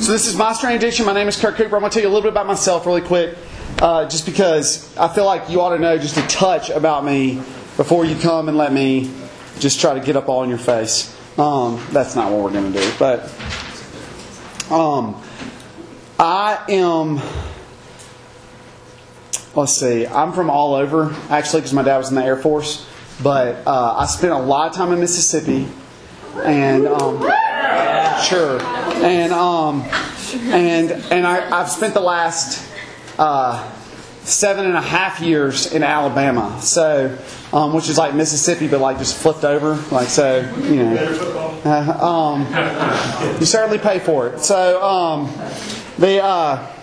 So this is My Strange Addiction. My name is Kirk Cooper. I'm going to tell you a little bit about myself really quick, uh, just because I feel like you ought to know just a touch about me before you come and let me just try to get up all in your face. Um, that's not what we're going to do. But um, I am. Let's see. I'm from all over, actually, because my dad was in the Air Force. But uh, I spent a lot of time in Mississippi, and um, sure, and um, and and I, I've spent the last uh, seven and a half years in Alabama, so um, which is like Mississippi, but like just flipped over, like so, you know. Uh, um, you certainly pay for it. So um, the. Uh,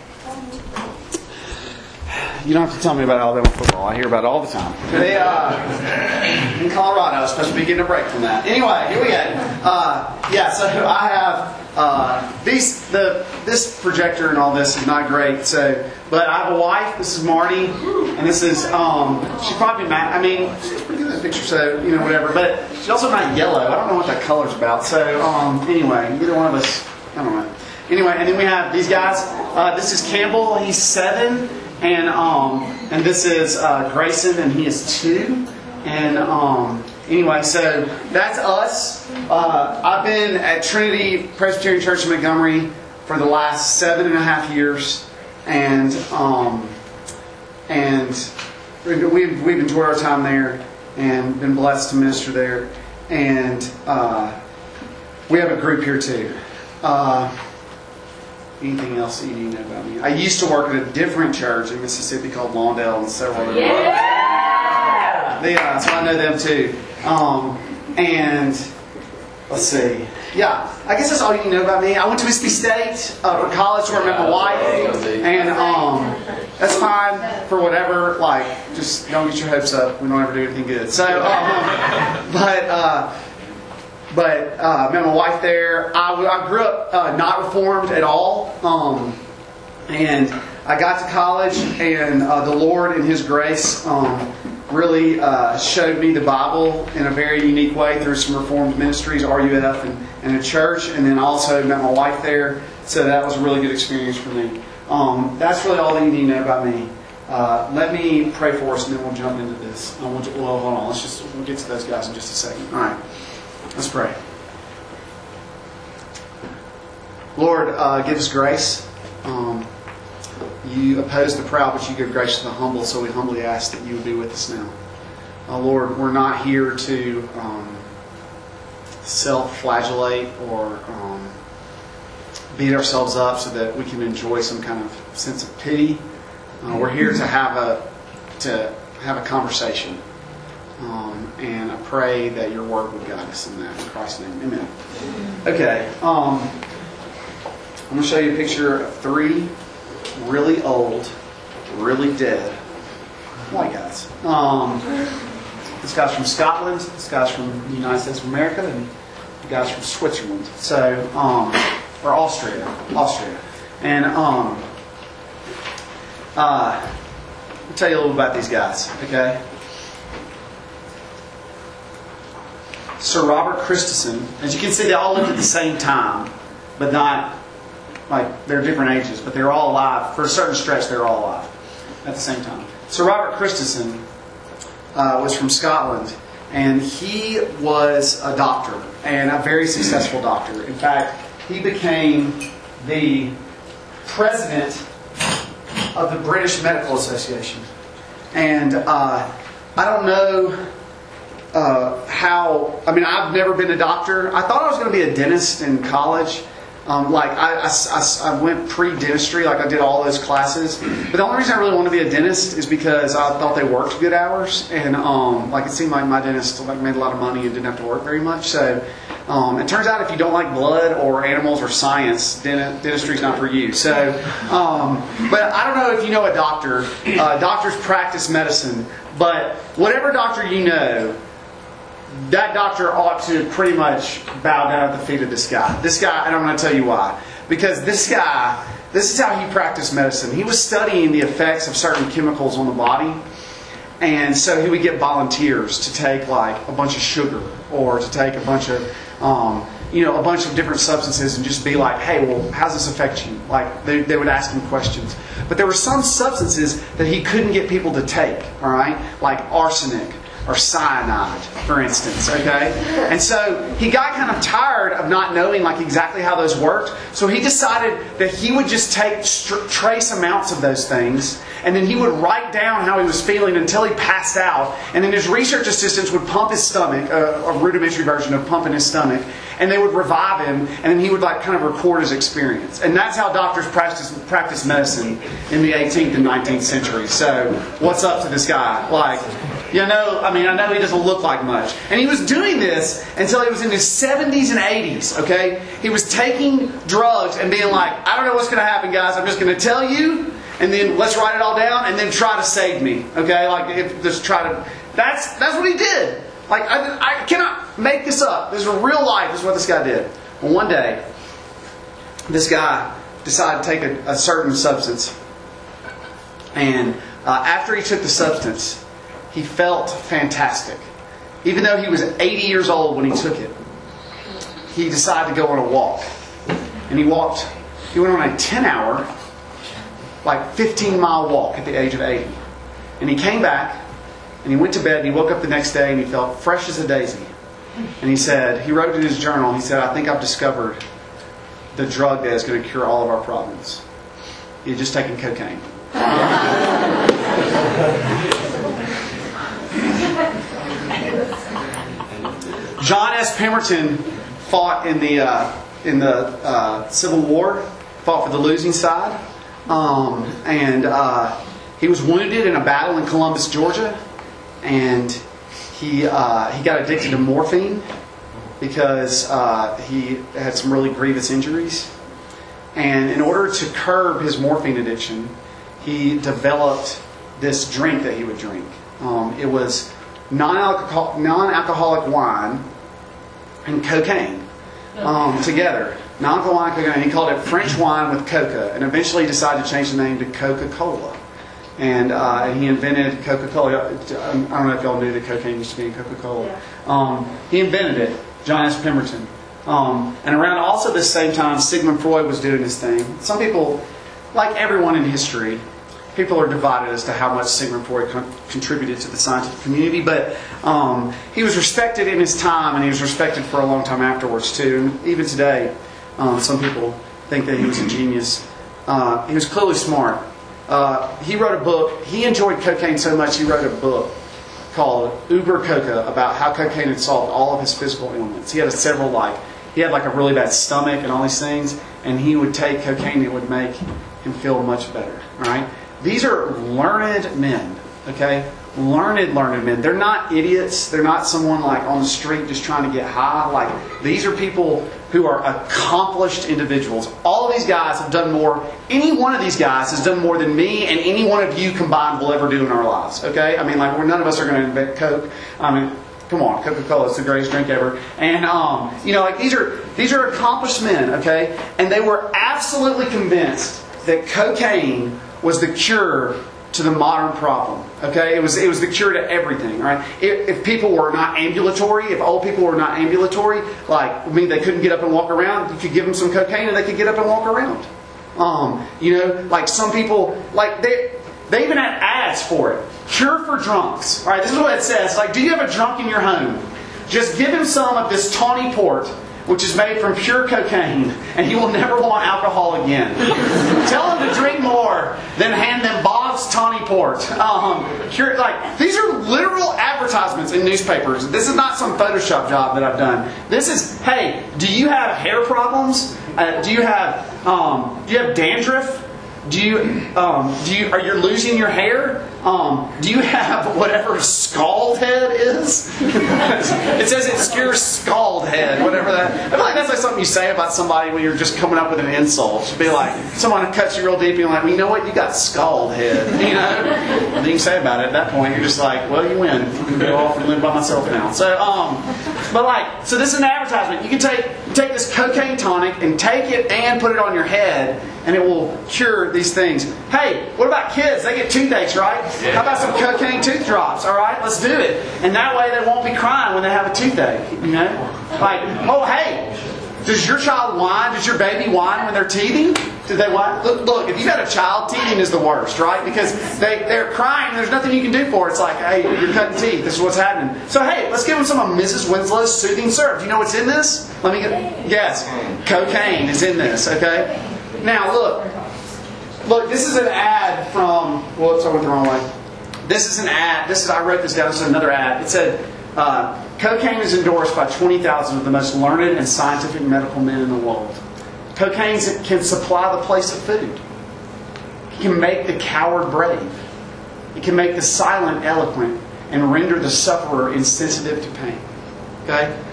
you don't have to tell me about Alabama football. I hear about it all the time. They, uh, in Colorado, especially getting a break from that. Anyway, here we go. Uh, yeah, so I have uh, these. The this projector and all this is not great. So, but I have a wife. This is Marty, and this is um, she's probably mad. I mean, she's pretty good in the picture, so you know whatever. But she's also not yellow. I don't know what that color's about. So um, anyway, either one of us. I don't know. Anyway, and then we have these guys. Uh, this is Campbell. He's seven. And um, and this is uh, Grayson, and he is two. And um, anyway, so that's us. Uh, I've been at Trinity Presbyterian Church in Montgomery for the last seven and a half years, and um, and we've we've enjoyed our time there and been blessed to minister there. And uh, we have a group here too. Uh, anything else that you need to know about me? I used to work at a different church in Mississippi called Lawndale and several other yeah. yeah, so I know them too. Um, and let's see. Yeah, I guess that's all you need to know about me. I went to Mississippi State uh, for college where I met my wife, and um, that's fine for whatever. Like, just don't get your hopes up. We don't ever do anything good. So, um, but. Uh, but uh, met my wife there. I, I grew up uh, not reformed at all, um, and I got to college, and uh, the Lord, in His grace, um, really uh, showed me the Bible in a very unique way through some reformed ministries, RUF, and, and a church, and then also met my wife there. So that was a really good experience for me. Um, that's really all that you need to know about me. Uh, let me pray for us, and then we'll jump into this. I want to, well, hold on. Let's just we'll get to those guys in just a second. All right. Let's pray. Lord, uh, give us grace. Um, you oppose the proud, but you give grace to the humble, so we humbly ask that you would be with us now. Uh, Lord, we're not here to um, self flagellate or um, beat ourselves up so that we can enjoy some kind of sense of pity. Uh, we're here to have a to have a conversation. Um, and I pray that your word would guide us in that. In Christ's name, amen. Okay. Um, I'm going to show you a picture of three really old, really dead white guys. Um, this guy's from Scotland, this guy's from the United States of America, and the guy's from Switzerland. So, um, or Austria. Austria. And um, uh, I'll tell you a little about these guys, okay? Sir Robert Christison. As you can see, they all lived at the same time, but not like they're different ages, but they're all alive. For a certain stretch, they're all alive at the same time. Sir Robert Christison uh, was from Scotland, and he was a doctor and a very successful doctor. In fact, he became the president of the British Medical Association. And uh, I don't know uh, how, I mean, I've never been a doctor. I thought I was going to be a dentist in college. Um, like I, I, I went pre-dentistry, like I did all those classes. But the only reason I really wanted to be a dentist is because I thought they worked good hours, and um, like it seemed like my dentist like made a lot of money and didn't have to work very much. So um, it turns out if you don't like blood or animals or science, dent- is not for you. So, um, but I don't know if you know a doctor. Uh, doctors practice medicine, but whatever doctor you know that doctor ought to pretty much bow down at the feet of this guy. This guy, and I'm going to tell you why. Because this guy, this is how he practiced medicine. He was studying the effects of certain chemicals on the body. And so he would get volunteers to take like a bunch of sugar or to take a bunch of um, you know, a bunch of different substances and just be like, hey, well, how's this affect you? Like, they, they would ask him questions. But there were some substances that he couldn't get people to take, all right? Like arsenic or cyanide, for instance, okay? And so he got kind of tired of not knowing like exactly how those worked. So he decided that he would just take trace amounts of those things and then he would write down how he was feeling until he passed out. And then his research assistants would pump his stomach, uh, a rudimentary version of pumping his stomach, and they would revive him, and then he would like kind of record his experience. And that's how doctors practice practice medicine in the 18th and 19th century. So what's up to this guy? Like, you know, I mean, I know he doesn't look like much. And he was doing this until he was in his 70s and 80s, okay? He was taking drugs and being like, I don't know what's going to happen, guys. I'm just going to tell you, and then let's write it all down, and then try to save me, okay? Like, if, just try to. That's, that's what he did. Like, I, I cannot make this up. This is real life, this is what this guy did. Well, one day, this guy decided to take a, a certain substance. And uh, after he took the substance, he felt fantastic. Even though he was 80 years old when he took it, he decided to go on a walk. And he walked, he went on a 10 hour, like 15 mile walk at the age of 80. And he came back and he went to bed and he woke up the next day and he felt fresh as a daisy. And he said, he wrote in his journal, he said, I think I've discovered the drug that is going to cure all of our problems. He had just taken cocaine. John S. Pemberton fought in the uh, in the uh, Civil War, fought for the losing side, um, and uh, he was wounded in a battle in Columbus, Georgia, and he uh, he got addicted to morphine because uh, he had some really grievous injuries, and in order to curb his morphine addiction, he developed this drink that he would drink. Um, it was non-alcoholic wine and cocaine um, together. Non-alcoholic cocaine. He called it French wine with coca, and eventually decided to change the name to Coca-Cola. And uh, he invented Coca-Cola. I don't know if y'all knew that cocaine used to be in Coca-Cola. Um, he invented it, John S. Pemberton. Um, and around also the same time, Sigmund Freud was doing his thing. Some people, like everyone in history, people are divided as to how much Sigmund Freud con- contributed to the scientific community, but um, he was respected in his time, and he was respected for a long time afterwards too. And even today, um, some people think that he was a genius. Uh, he was clearly smart. Uh, he wrote a book. He enjoyed cocaine so much, he wrote a book called Uber Coca about how cocaine had solved all of his physical ailments. He had a several like he had like a really bad stomach and all these things, and he would take cocaine that would make him feel much better. All right. These are learned men, okay? Learned, learned men. They're not idiots. They're not someone like on the street just trying to get high. Like, these are people who are accomplished individuals. All of these guys have done more. Any one of these guys has done more than me and any one of you combined will ever do in our lives, okay? I mean, like, none of us are going to invent Coke. I mean, come on, Coca-Cola is the greatest drink ever. And um, you know, like these are these are accomplished men, okay? And they were absolutely convinced that cocaine was the cure to the modern problem. Okay, it was it was the cure to everything. Right? If, if, people were not ambulatory, if old people were not ambulatory, like I mean they couldn't get up and walk around, you could give them some cocaine and they could get up and walk around. Um, you know, like some people, like they they even had ads for it. Cure for drunks. All right, this is what it says. Like, do you have a drunk in your home? Just give him some of this tawny port which is made from pure cocaine, and he will never want alcohol again. Tell him to drink more, then hand them Bob's Tawny Port. Um, pure, like these are literal advertisements in newspapers. This is not some Photoshop job that I've done. This is, hey, do you have hair problems? Uh, do you have um, do you have dandruff? Do you, um, do you, are you losing your hair? Um, do you have whatever scald head is? it says it's your scald head, whatever that. I feel like that's like something you say about somebody when you're just coming up with an insult. Should be like someone cuts you real deep, and you're like, well, you know what, you got scald head, you know. Nothing you say about it at that point. You're just like, well, you win. I'm gonna go off and live by myself now. So, um, but like, so this is an advertisement. You can take take this cocaine tonic and take it and put it on your head, and it will cure these things. Hey, what about kids? They get toothaches, right? Yeah. How about some cocaine tooth drops? All right, let's do it. And that way they won't be crying when they have a toothache. You know, like, oh hey, Does your child whine? Does your baby whine when they're teething? Do they whine? Look, look, if you've got a child, teething is the worst, right? Because they, they're crying and there's nothing you can do for it. It's like, hey, you're cutting teeth. This is what's happening. So, hey, let's give them some of Mrs. Winslow's soothing syrup. Do you know what's in this? Let me get, guess. Cocaine is in this, okay? Now, look. Look, this is an ad from, whoops, I went the wrong way. This is an ad. This is, I wrote this down. This is another ad. It said, uh, cocaine is endorsed by 20,000 of the most learned and scientific medical men in the world. Cocaine can supply the place of food. It can make the coward brave. It can make the silent eloquent and render the sufferer insensitive to pain. Okay?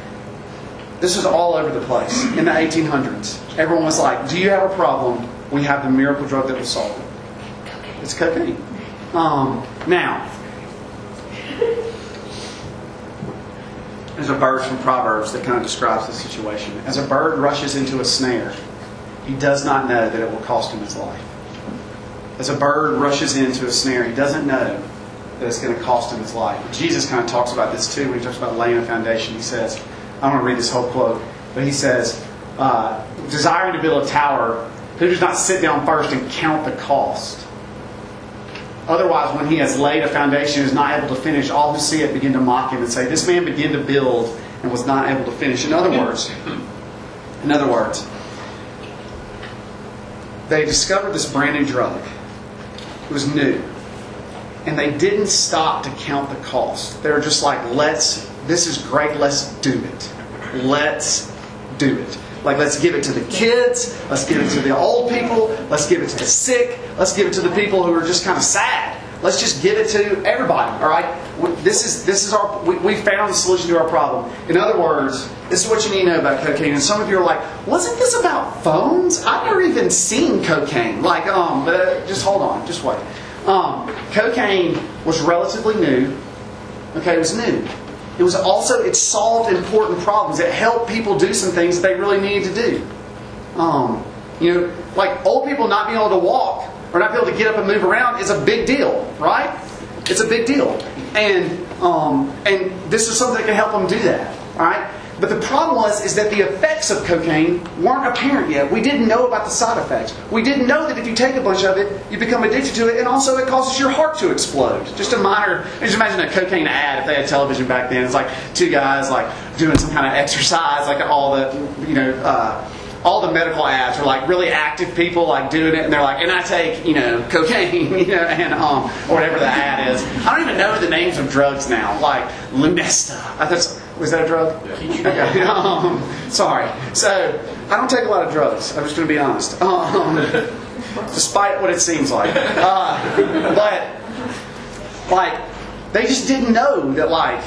This was all over the place in the 1800s. Everyone was like, Do you have a problem? We have the miracle drug that will solve it. It's cocaine. Um, now, there's a verse from Proverbs that kind of describes the situation. As a bird rushes into a snare, he does not know that it will cost him his life. As a bird rushes into a snare, he doesn't know that it's going to cost him his life. Jesus kind of talks about this too when he talks about laying a foundation. He says, I don't want to read this whole quote, but he says, uh, desiring to build a tower, who does not sit down first and count the cost? Otherwise, when he has laid a foundation and is not able to finish, all who see it begin to mock him and say, This man began to build and was not able to finish. In other words, in other words, they discovered this brand new drug. It was new. And they didn't stop to count the cost. They were just like, let's, this is great, let's do it. Let's do it. Like, let's give it to the kids, let's give it to the old people, let's give it to the sick, let's give it to the people who are just kind of sad. Let's just give it to everybody, all right? This is, this is our, we, we found the solution to our problem. In other words, this is what you need to know about cocaine. And some of you are like, wasn't this about phones? I've never even seen cocaine. Like, um, but just hold on, just wait. Um, cocaine was relatively new. Okay, it was new. It was also, it solved important problems. It helped people do some things that they really needed to do. Um, you know, like old people not being able to walk or not being able to get up and move around is a big deal, right? It's a big deal. And, um, and this is something that can help them do that, all right? But the problem was is that the effects of cocaine weren't apparent yet. We didn't know about the side effects. We didn't know that if you take a bunch of it, you become addicted to it, and also it causes your heart to explode. Just a minor. Just imagine a cocaine ad if they had television back then. It's like two guys like doing some kind of exercise, like all the you know. Uh, all the medical ads are like really active people like doing it, and they're like, and I take you know cocaine, you know, and um or whatever the ad is. I don't even know the names of drugs now, like Lunesta. Thought was that a drug? Yeah. Okay. Um, sorry. So I don't take a lot of drugs. I'm just going to be honest. Um, despite what it seems like, uh, but like they just didn't know that like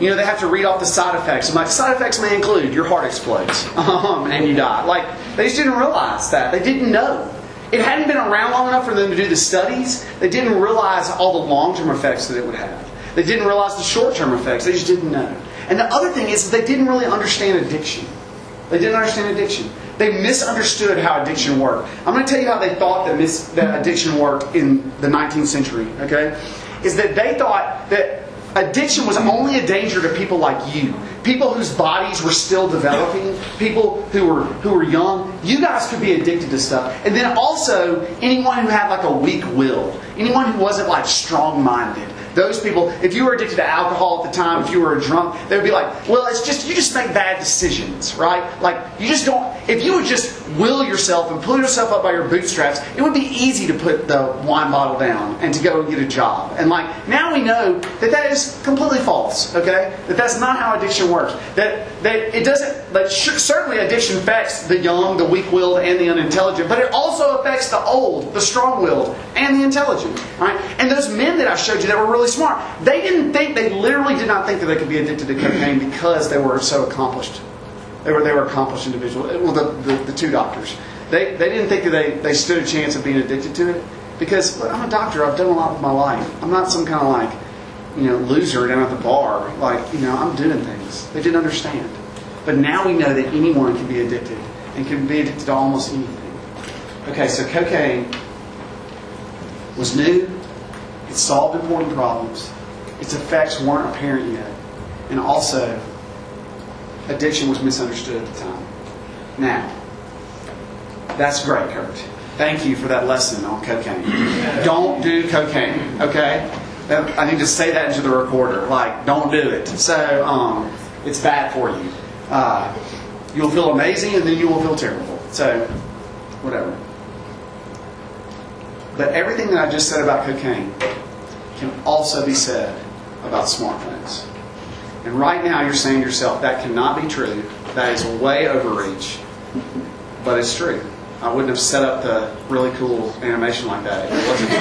you know, they have to read off the side effects. I'm like, side effects may include your heart explodes um, and you die. Like, they just didn't realize that. They didn't know. It hadn't been around long enough for them to do the studies. They didn't realize all the long term effects that it would have. They didn't realize the short term effects. They just didn't know. And the other thing is, they didn't really understand addiction. They didn't understand addiction. They misunderstood how addiction worked. I'm going to tell you how they thought that, mis- that addiction worked in the 19th century, okay? Is that they thought that addiction was only a danger to people like you people whose bodies were still developing people who were who were young you guys could be addicted to stuff and then also anyone who had like a weak will anyone who wasn't like strong minded those people, if you were addicted to alcohol at the time, if you were a drunk, they would be like, well, it's just, you just make bad decisions, right? Like, you just don't, if you would just will yourself and pull yourself up by your bootstraps, it would be easy to put the wine bottle down and to go and get a job. And like, now we know that that is completely false, okay? That that's not how addiction works. That, that it doesn't, that certainly addiction affects the young, the weak willed, and the unintelligent, but it also affects the old, the strong willed, and the intelligent, right? And those men that I showed you that were really really smart. They didn't think, they literally did not think that they could be addicted to cocaine because they were so accomplished. They were, they were accomplished individuals. Eh, well, the, the, the two doctors. They, they didn't think that they, they stood a chance of being addicted to it because I'm a doctor. I've done a lot with my life. I'm not some kind of like, you know, loser down at the bar. Like, you know, I'm doing things. They didn't understand. But now we know that anyone can be addicted and can be addicted to almost anything. Okay, so cocaine was new, it solved important problems. Its effects weren't apparent yet. And also, addiction was misunderstood at the time. Now, that's great, Kurt. Thank you for that lesson on cocaine. Don't do cocaine, okay? I need to say that into the recorder. Like, don't do it. So, um, it's bad for you. Uh, you'll feel amazing and then you will feel terrible. So, whatever. But everything that I just said about cocaine can also be said about smartphones. And right now you're saying to yourself, that cannot be true. That is way overreach. But it's true. I wouldn't have set up the really cool animation like that if it wasn't true.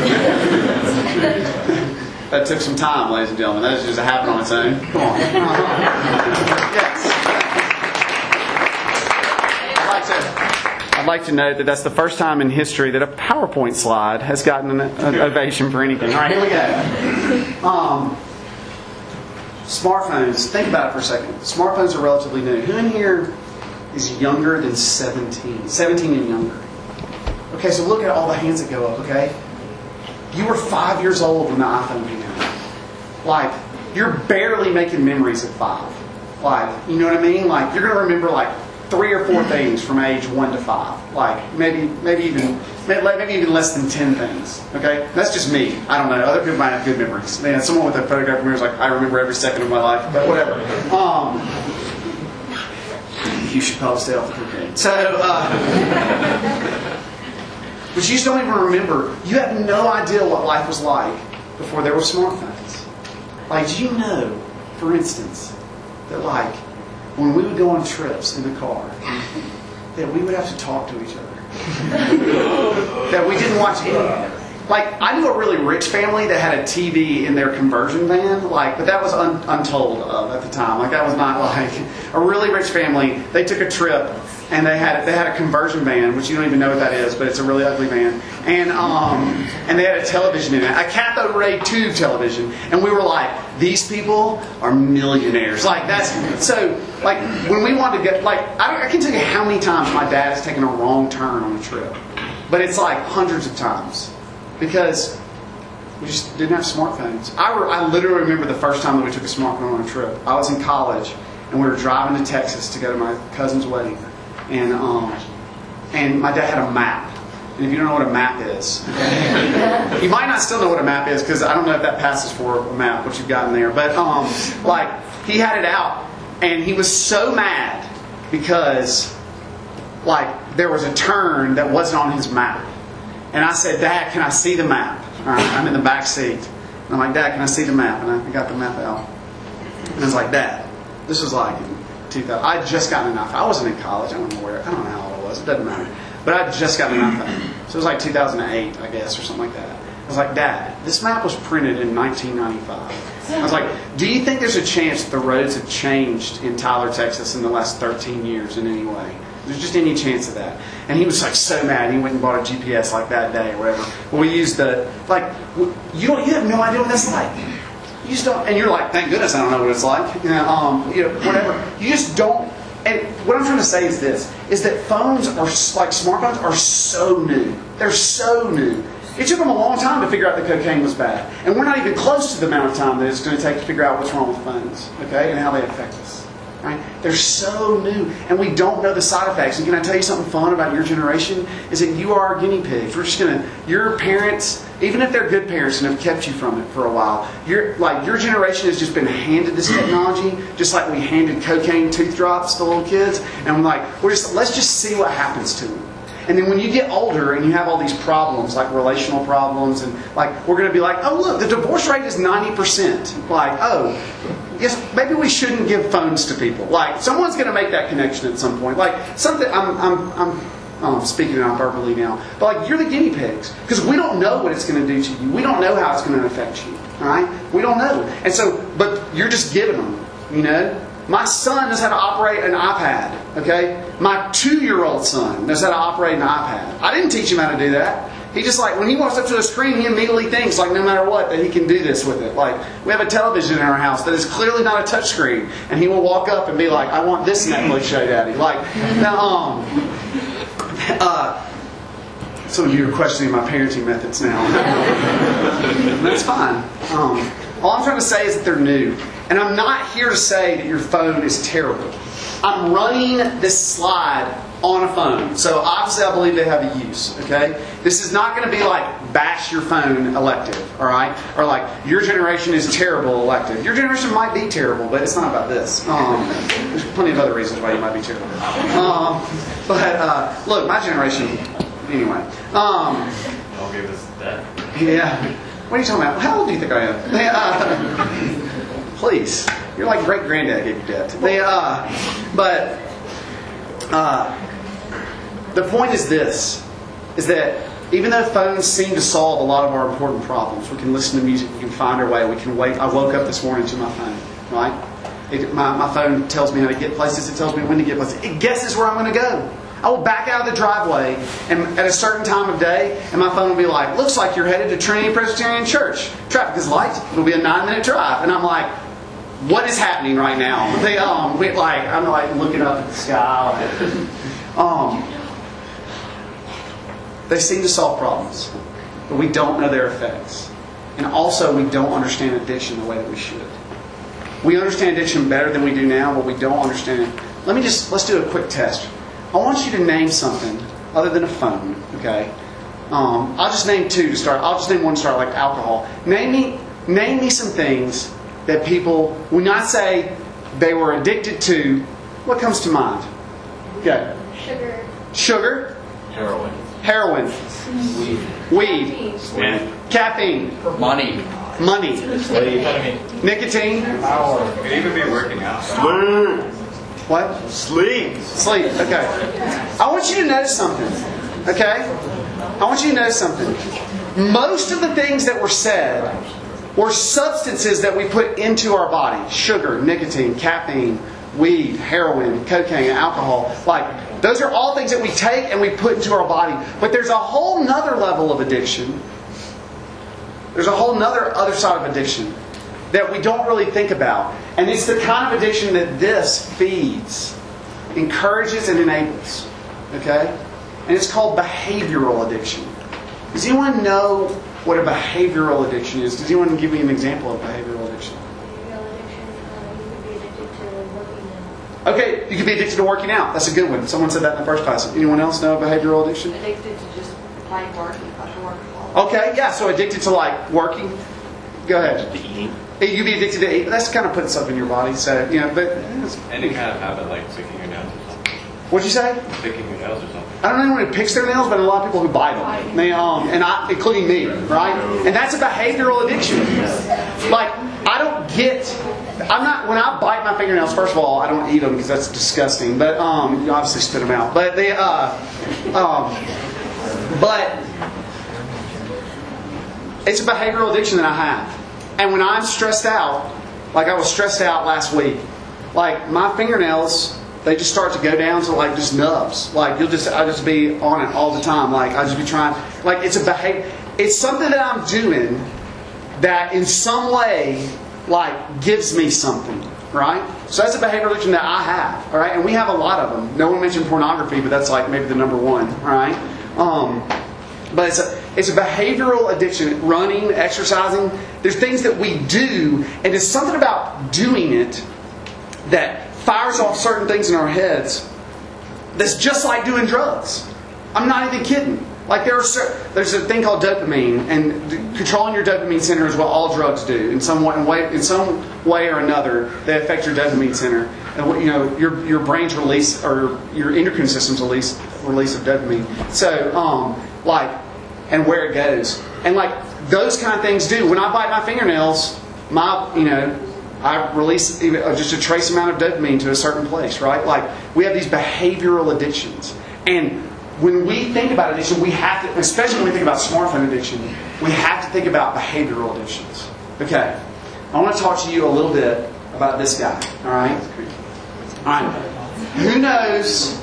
that took some time, ladies and gentlemen. That just happened on its own. Come on. yes. Like to note that that's the first time in history that a PowerPoint slide has gotten an, an ovation for anything. All right, here we go. Um, smartphones. Think about it for a second. Smartphones are relatively new. Who in here is younger than 17. 17 and younger. Okay, so look at all the hands that go up, okay? You were five years old when the iPhone came out. Like, you're barely making memories at five. Like, you know what I mean? Like, you're going to remember like three or four things from age one to five. Like, maybe, maybe even, maybe even less than ten things. Okay, that's just me. I don't know. Other people might have good memories. Man, someone with a photograph memory is like, I remember every second of my life. But whatever. Um, you should probably stay off the cocaine. So, uh, but you just don't even remember. You have no idea what life was like before there were smartphones. Like, do you know, for instance, that like when we would go on trips in the car, that we would have to talk to each other. that we didn't watch any like I knew a really rich family that had a TV in their conversion van, like, but that was un- untold of at the time. Like that was not like a really rich family. They took a trip and they had they had a conversion van, which you don't even know what that is, but it's a really ugly van, and um, and they had a television in it, a cathode ray tube television, and we were like, these people are millionaires. Like that's so like when we wanted to get like I, I can tell you how many times my dad has taken a wrong turn on a trip, but it's like hundreds of times because we just didn't have smartphones. I, re- I literally remember the first time that we took a smartphone on a trip. I was in college and we were driving to Texas to go to my cousin's wedding, and um, and my dad had a map. And if you don't know what a map is, you might not still know what a map is because I don't know if that passes for a map, what you've got in there. But um, like he had it out, and he was so mad because like there was a turn that wasn't on his map. And I said, Dad, can I see the map? Right, I'm in the back seat. And I'm like, Dad, can I see the map? And I got the map out. And I was like, Dad, this was like 2000. I just gotten enough. I wasn't in college. I don't know where. I don't know how old I was. It doesn't matter. But I just got gotten enough. So it was like 2008, I guess, or something like that. I was like, Dad, this map was printed in 1995. I was like, do you think there's a chance that the roads have changed in Tyler, Texas in the last 13 years in any way? There's just any chance of that. And he was like so mad. He went and bought a GPS like that day or whatever. But we used the like you don't you have no idea what that's like. You just don't, and you're like, thank goodness I don't know what it's like. You know, um, you know, whatever. You just don't. And what I'm trying to say is this: is that phones are like smartphones are so new. They're so new. It took them a long time to figure out that cocaine was bad, and we're not even close to the amount of time that it's going to take to figure out what's wrong with phones, okay, and how they affect us. Right? They're so new, and we don't know the side effects. And can I tell you something fun about your generation? Is that you are guinea pigs. We're just gonna. Your parents, even if they're good parents and have kept you from it for a while, your like your generation has just been handed this technology, just like we handed cocaine tooth drops to little kids, and we're like, we're just let's just see what happens to them. And then when you get older and you have all these problems, like relational problems, and like we're going to be like, oh look, the divorce rate is ninety percent. Like, oh, yes, maybe we shouldn't give phones to people. Like, someone's going to make that connection at some point. Like, something. I'm, I'm, I'm, oh, I'm speaking hyperbole now, but like you're the guinea pigs because we don't know what it's going to do to you. We don't know how it's going to affect you. All right, we don't know, and so, but you're just giving them. You know, my son knows how to operate an iPad, okay? My two year old son knows how to operate an iPad. I didn't teach him how to do that. He just like, when he walks up to a screen, he immediately thinks, like, no matter what, that he can do this with it. Like, we have a television in our house that is clearly not a touchscreen, and he will walk up and be like, I want this Netflix show, Daddy. Like, now, um, uh, some of you are questioning my parenting methods now. That's fine. Um, all I'm trying to say is that they're new. And I'm not here to say that your phone is terrible. I'm running this slide on a phone. So obviously, I believe they have a use. Okay, this is not going to be like bash your phone elective, all right, or like your generation is terrible elective. Your generation might be terrible, but it's not about this. Um, there's plenty of other reasons why you might be terrible. Um, but uh, look, my generation, anyway. Um, I'll give us that. yeah. What are you talking about? How old do you think I am? They, uh, please. You're like great granddad gave you debt. They, uh, but uh, the point is this: is that even though phones seem to solve a lot of our important problems, we can listen to music, we can find our way, we can wake. I woke up this morning to my phone, right? It, my, my phone tells me how to get places. It tells me when to get places. It guesses where I'm going to go. I will back out of the driveway and at a certain time of day, and my phone will be like, "Looks like you're headed to Trinity Presbyterian Church. Traffic is light. It'll be a nine-minute drive." And I'm like, "What is happening right now?" They um, we, like I'm like looking up at the sky. Um, they seem to solve problems, but we don't know their effects, and also we don't understand addiction the way that we should. We understand addiction better than we do now, but we don't understand it. Let me just let's do a quick test. I want you to name something other than a phone, okay? Um, I'll just name two to start. I'll just name one to start, like alcohol. Name me, name me some things that people, when I say they were addicted to, what comes to mind? Okay. Sugar. Sugar, Heroin. Heroin, Weed. weed, And caffeine, money. money, Ketamine. nicotine, Power. Could even be working out. what? Sleep. Sleep. Okay. I want you to notice something. Okay? I want you to notice something. Most of the things that were said were substances that we put into our body sugar, nicotine, caffeine, weed, heroin, cocaine, alcohol. Like, those are all things that we take and we put into our body. But there's a whole nother level of addiction. There's a whole nother other side of addiction that we don't really think about. And it's the kind of addiction that this feeds, encourages, and enables. Okay? And it's called behavioral addiction. Does anyone know what a behavioral addiction is? Does anyone give me an example of behavioral addiction, uh, you could be addicted to working out. Okay, you could be addicted to working out. That's a good one. Someone said that in the first class. Anyone else know behavioral addiction? addicted to just plain work, like a workaholic. Okay, yeah, so addicted to like working. Go ahead. To eating. You'd be addicted to eating. That's kind of putting stuff in your body. So, you know, but Any kind of habit like picking your nails or something. what'd you say? Picking your nails or something. I don't know anyone who picks their nails, but a lot of people who bite them. They, um, and I, including me, right? And that's a behavioral addiction. Like, I don't get. I'm not. When I bite my fingernails, first of all, I don't eat them because that's disgusting. But um, you obviously spit them out. But they, uh, um, but it's a behavioral addiction that I have. And when I'm stressed out, like I was stressed out last week, like my fingernails, they just start to go down to like just nubs. Like you'll just, I just be on it all the time. Like I just be trying, like it's a behavior, it's something that I'm doing that in some way, like gives me something, right? So that's a behavioral addiction that I have, all right? And we have a lot of them. No one mentioned pornography, but that's like maybe the number one, right? Um, but it's a, it's a behavioral addiction. Running, exercising. There's things that we do, and it's something about doing it that fires off certain things in our heads that's just like doing drugs. I'm not even kidding. Like there are there's a thing called dopamine, and controlling your dopamine center is what all drugs do. In some way, in some way or another, they affect your dopamine center, and what, you know your your brain's release or your endocrine system's release release of dopamine. So, um, like, and where it goes, and like those kind of things do. When I bite my fingernails, my you know I release uh, just a trace amount of dopamine to a certain place, right? Like we have these behavioral addictions, and when we think about addiction, we have to, especially when we think about smartphone addiction, we have to think about behavioral addictions. Okay, I want to talk to you a little bit about this guy. All right, all right. Who knows?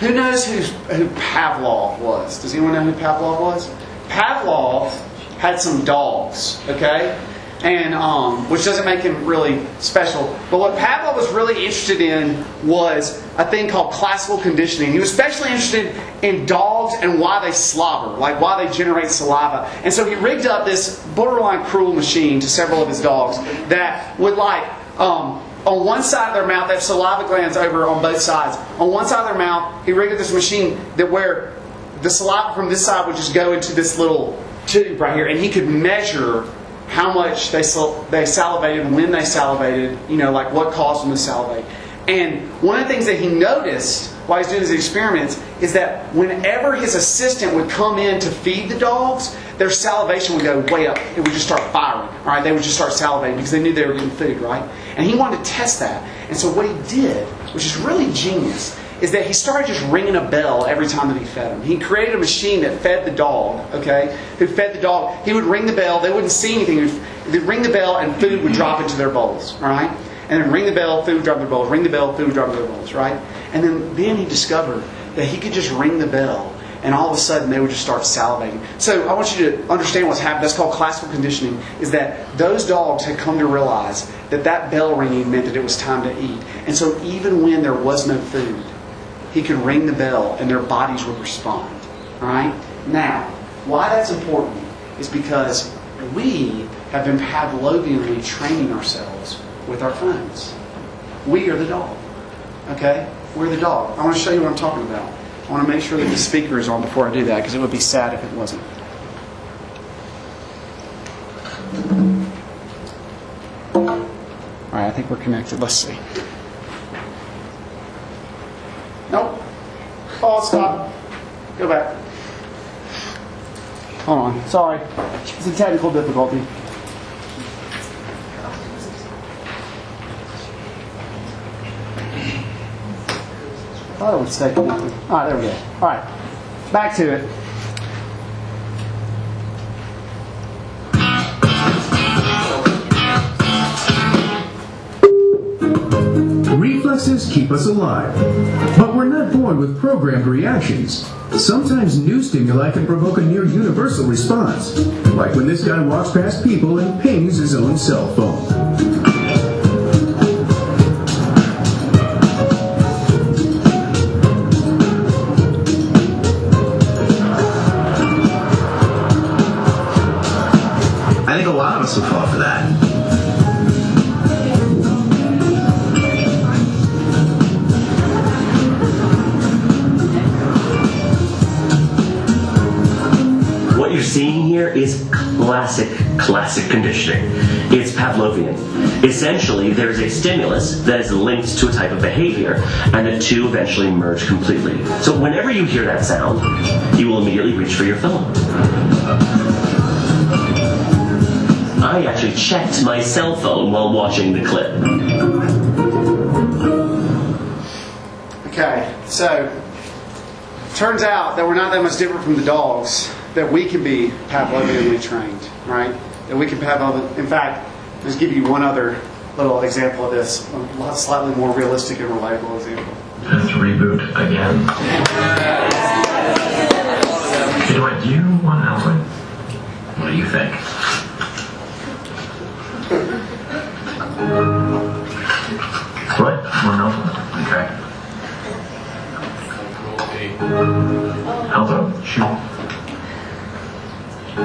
Who knows who, who Pavlov was? Does anyone know who Pavlov was? Pavlov had some dogs. Okay, and um, which doesn't make him really special. But what Pavlov was really interested in was a thing called classical conditioning. He was especially interested in dogs and why they slobber, like why they generate saliva. And so he rigged up this borderline cruel machine to several of his dogs that would like um, on one side of their mouth, they have saliva glands over on both sides. On one side of their mouth, he rigged up this machine that where the saliva from this side would just go into this little tube right here, and he could measure how much they sal- they salivated, when they salivated, you know, like what caused them to salivate. And one of the things that he noticed while he's doing his experiments is that whenever his assistant would come in to feed the dogs, their salivation would go way up. It would just start firing. All right, they would just start salivating because they knew they were getting food, right? And he wanted to test that. And so what he did, which is really genius, is that he started just ringing a bell every time that he fed him. He created a machine that fed the dog, okay? Who fed the dog. He would ring the bell. They wouldn't see anything. They'd ring the bell and food would drop into their bowls, right? And then ring the bell, food would drop in their bowls. Ring the bell, food would drop in their bowls, right? And then, then he discovered that he could just ring the bell and all of a sudden they would just start salivating. So I want you to understand what's happened. That's called classical conditioning. Is that those dogs had come to realize that that bell ringing meant that it was time to eat, and so even when there was no food, he could ring the bell and their bodies would respond. All right. Now, why that's important is because we have been Pavlovianly training ourselves with our phones. We are the dog. Okay? We're the dog. I want to show you what I'm talking about. I want to make sure that the speaker is on before I do that because it would be sad if it wasn't. All right, I think we're connected. Let's see. Oh, stop. Go back. Hold on. Sorry. It's a technical difficulty. I thought it right, there we go. All right, back to it. Reflexes keep us alive. But we're not born with programmed reactions. Sometimes new stimuli can provoke a near universal response, like when this guy walks past people and pings his own cell phone. I think here is classic, classic conditioning. It's Pavlovian. Essentially, there is a stimulus that is linked to a type of behavior, and the two eventually merge completely. So whenever you hear that sound, you will immediately reach for your phone. I actually checked my cell phone while watching the clip. Okay, so turns out that we're not that much different from the dogs. That we can be Pavlovianly trained, right? That we can Pavlov. In fact, just give you one other little example of this, a slightly more realistic and reliable example. Let's reboot again. Dwight, do you want Altoid? What do you think? What? Altoid? Okay. Altoid, shoot.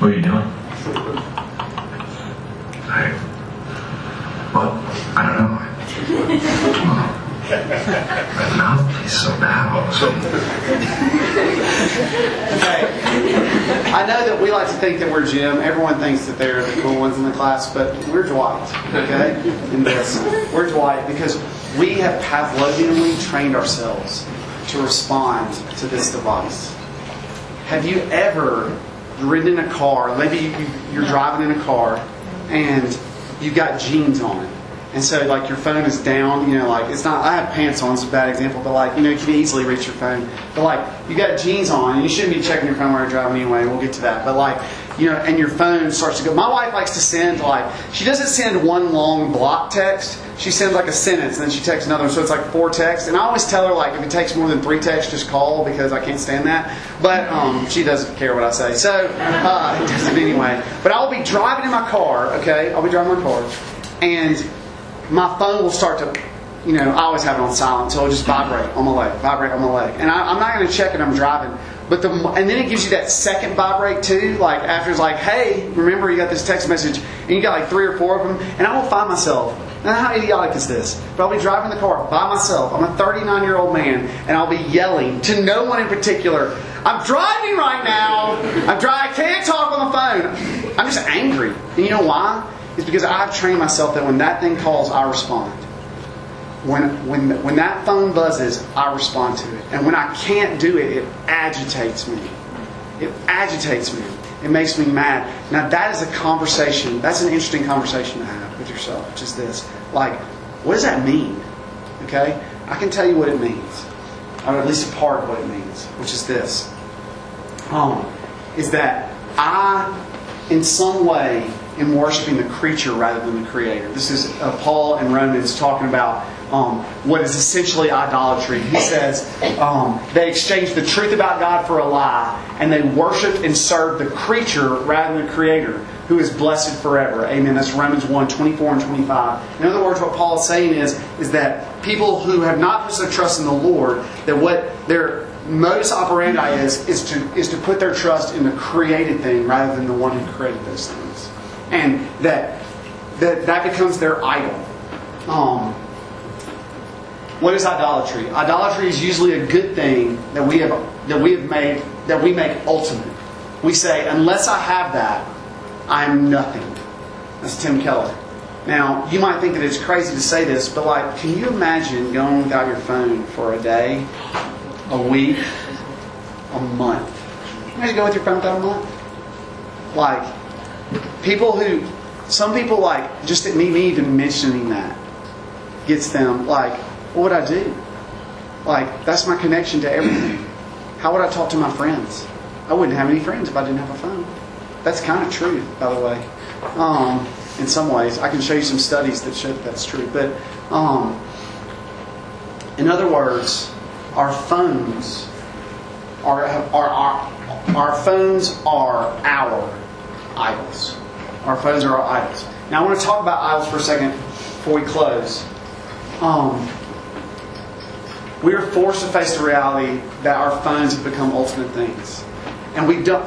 What are you doing? I. Well, I don't know. My mouth is so a sudden. Okay. I know that we like to think that we're Jim. Everyone thinks that they're the cool ones in the class, but we're Dwight. Okay, in this, we're Dwight because we have Pavlovianly trained ourselves to respond to this device. Have you ever ridden in a car? Maybe you, you're driving in a car and you've got jeans on. And so, like, your phone is down, you know, like, it's not, I have pants on, it's a bad example, but, like, you know, you can easily reach your phone. But, like, you got jeans on, and you shouldn't be checking your phone while you're driving anyway, we'll get to that. But, like, you know, and your phone starts to go. My wife likes to send, like, she doesn't send one long block text, she sends, like, a sentence, and then she texts another one, so it's like four texts. And I always tell her, like, if it takes more than three texts, just call, because I can't stand that. But, um, she doesn't care what I say. So, uh, it doesn't anyway. But I'll be driving in my car, okay? I'll be driving my car, and my phone will start to, you know, I always have it on silent, so it'll just vibrate on my leg, vibrate on my leg. And I, I'm not going to check it, I'm driving. But the and then it gives you that second vibrate too. Like after it's like, hey, remember you got this text message, and you got like three or four of them, and I will find myself. Now, how idiotic is this? But I'll be driving the car by myself. I'm a 39 year old man, and I'll be yelling to no one in particular. I'm driving right now. I'm driving. I can't talk on the phone. I'm just angry. And you know why? It's because I've trained myself that when that thing calls, I respond. When, when, when that phone buzzes, I respond to it. And when I can't do it, it agitates me. It agitates me. It makes me mad. Now, that is a conversation. That's an interesting conversation to have with yourself, which is this. Like, what does that mean? Okay? I can tell you what it means, or at least a part of what it means, which is this. Um, is that I, in some way, am worshiping the creature rather than the creator. This is uh, Paul in Romans talking about um, what is essentially idolatry. He says um, they exchange the truth about God for a lie, and they worship and serve the creature rather than the creator, who is blessed forever. Amen. That's Romans 1 24 and 25. In other words, what Paul is saying is, is that people who have not put their trust in the Lord, that what their modus operandi is, is to, is to put their trust in the created thing rather than the one who created those things. And that that, that becomes their idol. Um, what is idolatry? Idolatry is usually a good thing that we have that we have made that we make ultimate. We say, unless I have that, I'm nothing. That's Tim Keller. Now, you might think that it's crazy to say this, but like, can you imagine going without your phone for a day, a week, a month? Imagine going with your phone without a month? Like, people who, some people like, just me, me even mentioning that gets them like, what would I do? Like, that's my connection to everything. How would I talk to my friends? I wouldn't have any friends if I didn't have a phone. That's kind of true, by the way. Um, in some ways, I can show you some studies that show that that's true. But um, in other words, our phones are, are, are our phones are our idols. Our phones are our idols. Now, I want to talk about idols for a second before we close. Um, we are forced to face the reality that our phones have become ultimate things. And we don't,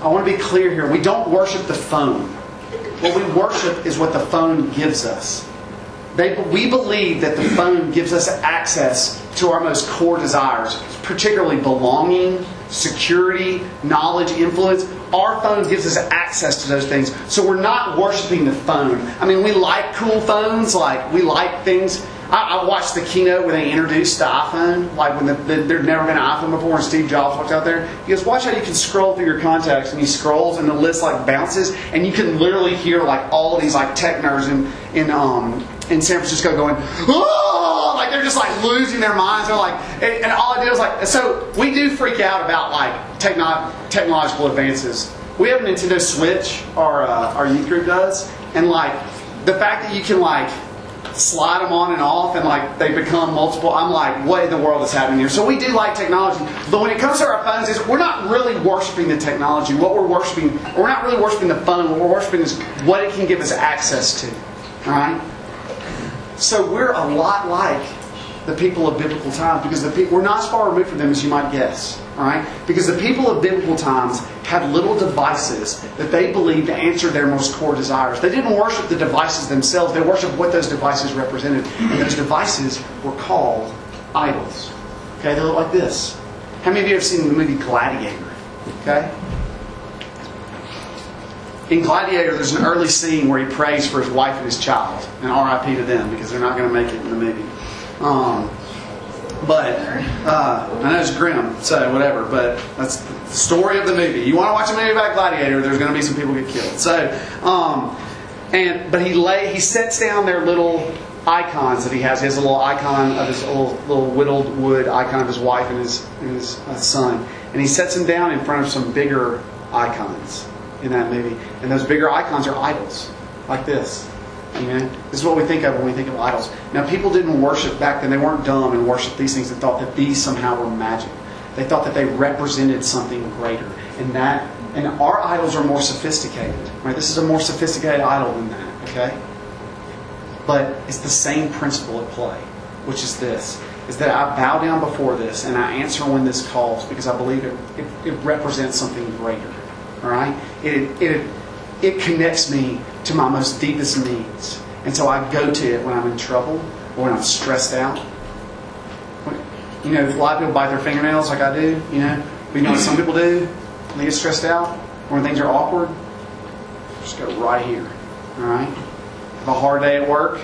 I want to be clear here, we don't worship the phone. What we worship is what the phone gives us. They, we believe that the phone gives us access to our most core desires, particularly belonging, security, knowledge, influence. Our phone gives us access to those things. So we're not worshiping the phone. I mean, we like cool phones, like we like things. I, I watched the keynote when they introduced the iPhone, like when the, the, there'd never been an iPhone before, and Steve Jobs walked out there. He goes, "Watch how you can scroll through your contacts," and he scrolls, and the list like bounces, and you can literally hear like all these like tech nerds in in um in San Francisco going, "Oh!" Like they're just like losing their minds. They're like, and, and all I did was like, so we do freak out about like techno- technological advances. We have a Nintendo Switch, our uh, our youth group does, and like the fact that you can like slide them on and off and like they become multiple. I'm like, what in the world is happening here? So we do like technology, but when it comes to our phones, is we're not really worshiping the technology. What we're worshiping, we're not really worshiping the phone. What we're worshiping is what it can give us access to. All right. So we're a lot like the people of biblical times because the we're not as far removed from them as you might guess. Right, because the people of biblical times had little devices that they believed answered their most core desires. They didn't worship the devices themselves; they worshipped what those devices represented, and those devices were called idols. Okay, they look like this. How many of you have seen the movie Gladiator? Okay. In Gladiator, there's an early scene where he prays for his wife and his child, and RIP to them because they're not going to make it in the movie. Um, but uh, I know it's grim, so whatever. But that's the story of the movie. You want to watch a movie about Gladiator? There's going to be some people get killed. So, um, and but he lay he sets down their little icons that he has. He has a little icon of his little, little whittled wood icon of his wife and his and his uh, son, and he sets them down in front of some bigger icons in that movie. And those bigger icons are idols, like this. Amen. This is what we think of when we think of idols. Now, people didn't worship back then. They weren't dumb and worshiped these things and thought that these somehow were magic. They thought that they represented something greater. And that, and our idols are more sophisticated. Right? This is a more sophisticated idol than that. Okay. But it's the same principle at play, which is this: is that I bow down before this and I answer when this calls because I believe it, it, it represents something greater. All right? It, it, it connects me to my most deepest needs. And so I go to it when I'm in trouble or when I'm stressed out. You know, a lot of people bite their fingernails like I do, you know. But you know what some people do when they get stressed out or when things are awkward? Just go right here. All right? Have a hard day at work.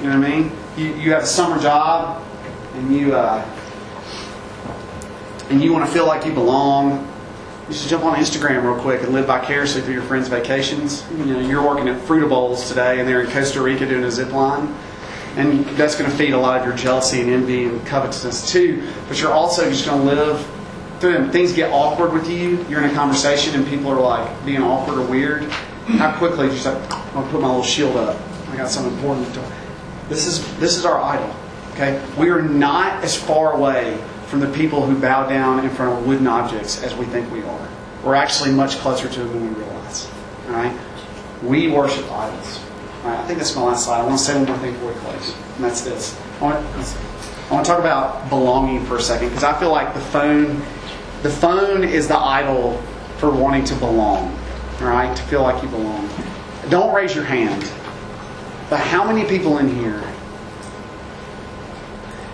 You know what I mean? You, you have a summer job and you uh, and you want to feel like you belong. You should jump on Instagram real quick and live vicariously through your friends' vacations. You know, you're working at Frutta Bowls today and they're in Costa Rica doing a zip line. And that's going to feed a lot of your jealousy and envy and covetousness too. But you're also just going to live through them. Things get awkward with you. You're in a conversation and people are like being awkward or weird. How quickly you just like, I'll put my little shield up. I got something important to talk. This is this is our idol. Okay, we are not as far away from the people who bow down in front of wooden objects as we think we are. We're actually much closer to them than we realize. All right, we worship idols. All right, I think that's my last slide. I want to say one more thing before we close, and that's this. I want, I want to talk about belonging for a second because I feel like the phone, the phone is the idol for wanting to belong. All right, to feel like you belong. Don't raise your hand. But how many people in here,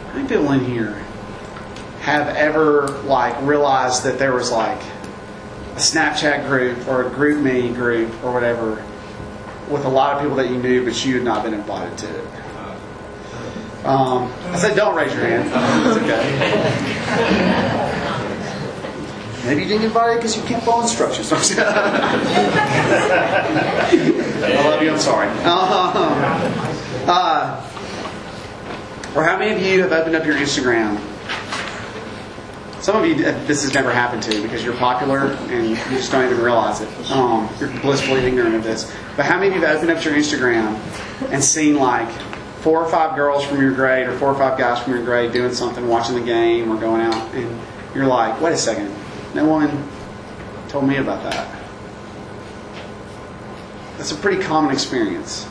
how many people in here have ever like realized that there was like a Snapchat group or a GroupMe group or whatever with a lot of people that you knew but you had not been invited to it? Um, I said don't raise your hand. It's okay. Maybe you didn't invite because you can't follow instructions. I love you. I'm sorry. Um, uh, or how many of you have opened up your Instagram? Some of you, uh, this has never happened to you because you're popular and you just don't even realize it. Um, you're blissfully ignorant of this. But how many of you have opened up your Instagram and seen like four or five girls from your grade or four or five guys from your grade doing something, watching the game or going out, and you're like, wait a second, no one told me about that. That's a pretty common experience.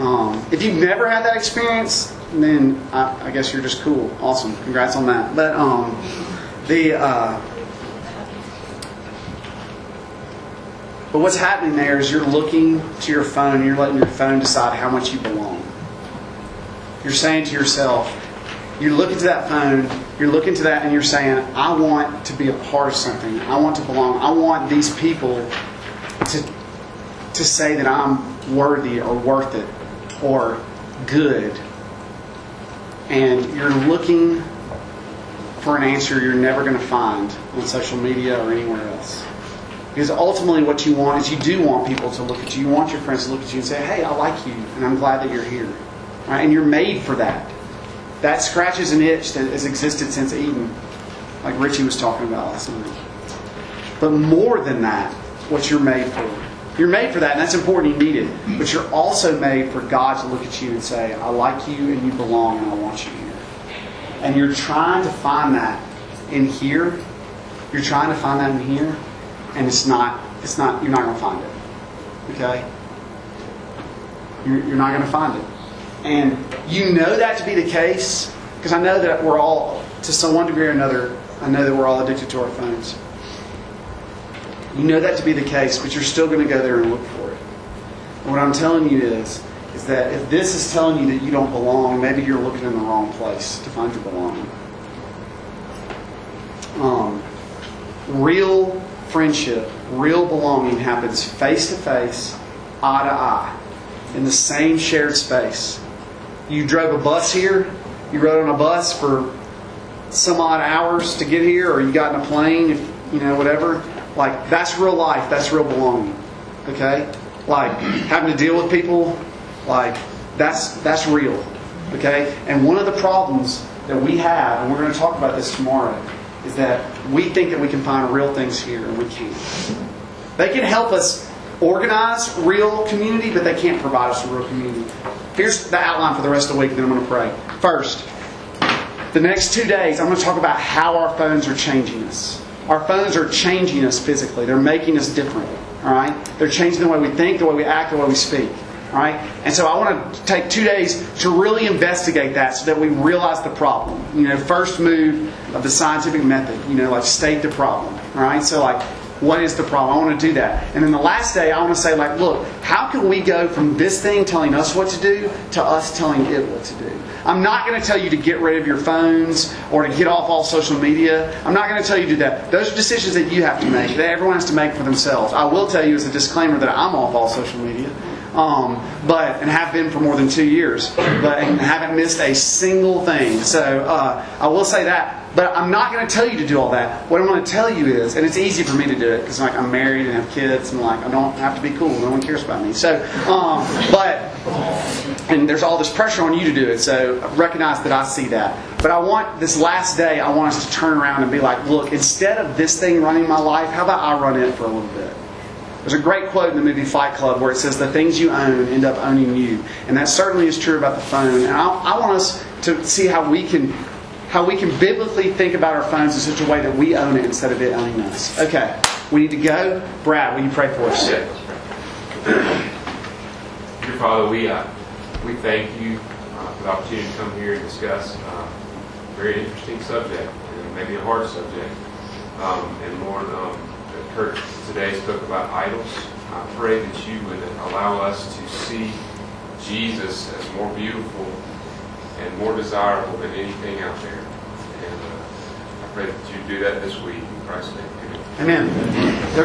Um, if you've never had that experience, then I, I guess you're just cool. Awesome. Congrats on that. But um, the uh, but what's happening there is you're looking to your phone you're letting your phone decide how much you belong. You're saying to yourself, you're looking to that phone, you're looking to that, and you're saying, I want to be a part of something. I want to belong. I want these people to to say that I'm worthy or worth it or good. And you're looking for an answer you're never going to find on social media or anywhere else. Because ultimately, what you want is you do want people to look at you. You want your friends to look at you and say, "Hey, I like you, and I'm glad that you're here." Right? And you're made for that. That scratches an itch that has existed since Eden, like Richie was talking about last night. But more than that, what you're made for. You're made for that, and that's important. You need it. But you're also made for God to look at you and say, I like you and you belong and I want you here. And you're trying to find that in here. You're trying to find that in here, and it's not, it's not, you're not going to find it. Okay? You're, you're not going to find it. And you know that to be the case, because I know that we're all, to some one degree or another, I know that we're all addicted to our phones. You know that to be the case, but you're still going to go there and look for it. And what I'm telling you is, is that if this is telling you that you don't belong, maybe you're looking in the wrong place to find your belonging. Um, real friendship, real belonging happens face to face, eye to eye, in the same shared space. You drove a bus here, you rode on a bus for some odd hours to get here, or you got in a plane, if, you know, whatever. Like, that's real life, that's real belonging. Okay? Like, having to deal with people, like, that's, that's real. Okay? And one of the problems that we have, and we're going to talk about this tomorrow, is that we think that we can find real things here, and we can't. They can help us organize real community, but they can't provide us a real community. Here's the outline for the rest of the week, then I'm going to pray. First, the next two days, I'm going to talk about how our phones are changing us. Our phones are changing us physically. They're making us different. All right? They're changing the way we think, the way we act, the way we speak. All right? And so I want to take two days to really investigate that so that we realize the problem. You know, first move of the scientific method, you know, like state the problem. All right? So, like, what is the problem? I want to do that. And then the last day, I want to say, like, look, how can we go from this thing telling us what to do to us telling it what to do? I'm not going to tell you to get rid of your phones or to get off all social media. I'm not going to tell you to do that. Those are decisions that you have to make, that everyone has to make for themselves. I will tell you as a disclaimer that I'm off all social media. Um, but and have been for more than two years, but haven't missed a single thing. So uh, I will say that. But I'm not going to tell you to do all that. What I'm going to tell you is, and it's easy for me to do it because like I'm married and have kids, and like I don't have to be cool. No one cares about me. So, um, but and there's all this pressure on you to do it. So recognize that I see that. But I want this last day. I want us to turn around and be like, look, instead of this thing running my life, how about I run it for a little bit? There's a great quote in the movie Fight Club where it says, The things you own end up owning you. And that certainly is true about the phone. And I, I want us to see how we can. How we can biblically think about our phones in such a way that we own it instead of it owning us. Okay, we need to go. Brad, will you pray for us? Dear Father, we uh, we thank you uh, for the opportunity to come here and discuss uh, a very interesting subject, and maybe a hard subject. Um, and Lord, um, Kurt today spoke about idols. I pray that you would allow us to see Jesus as more beautiful and more desirable than anything out there. Pray that you do that this week in Christ's name. Amen. Amen.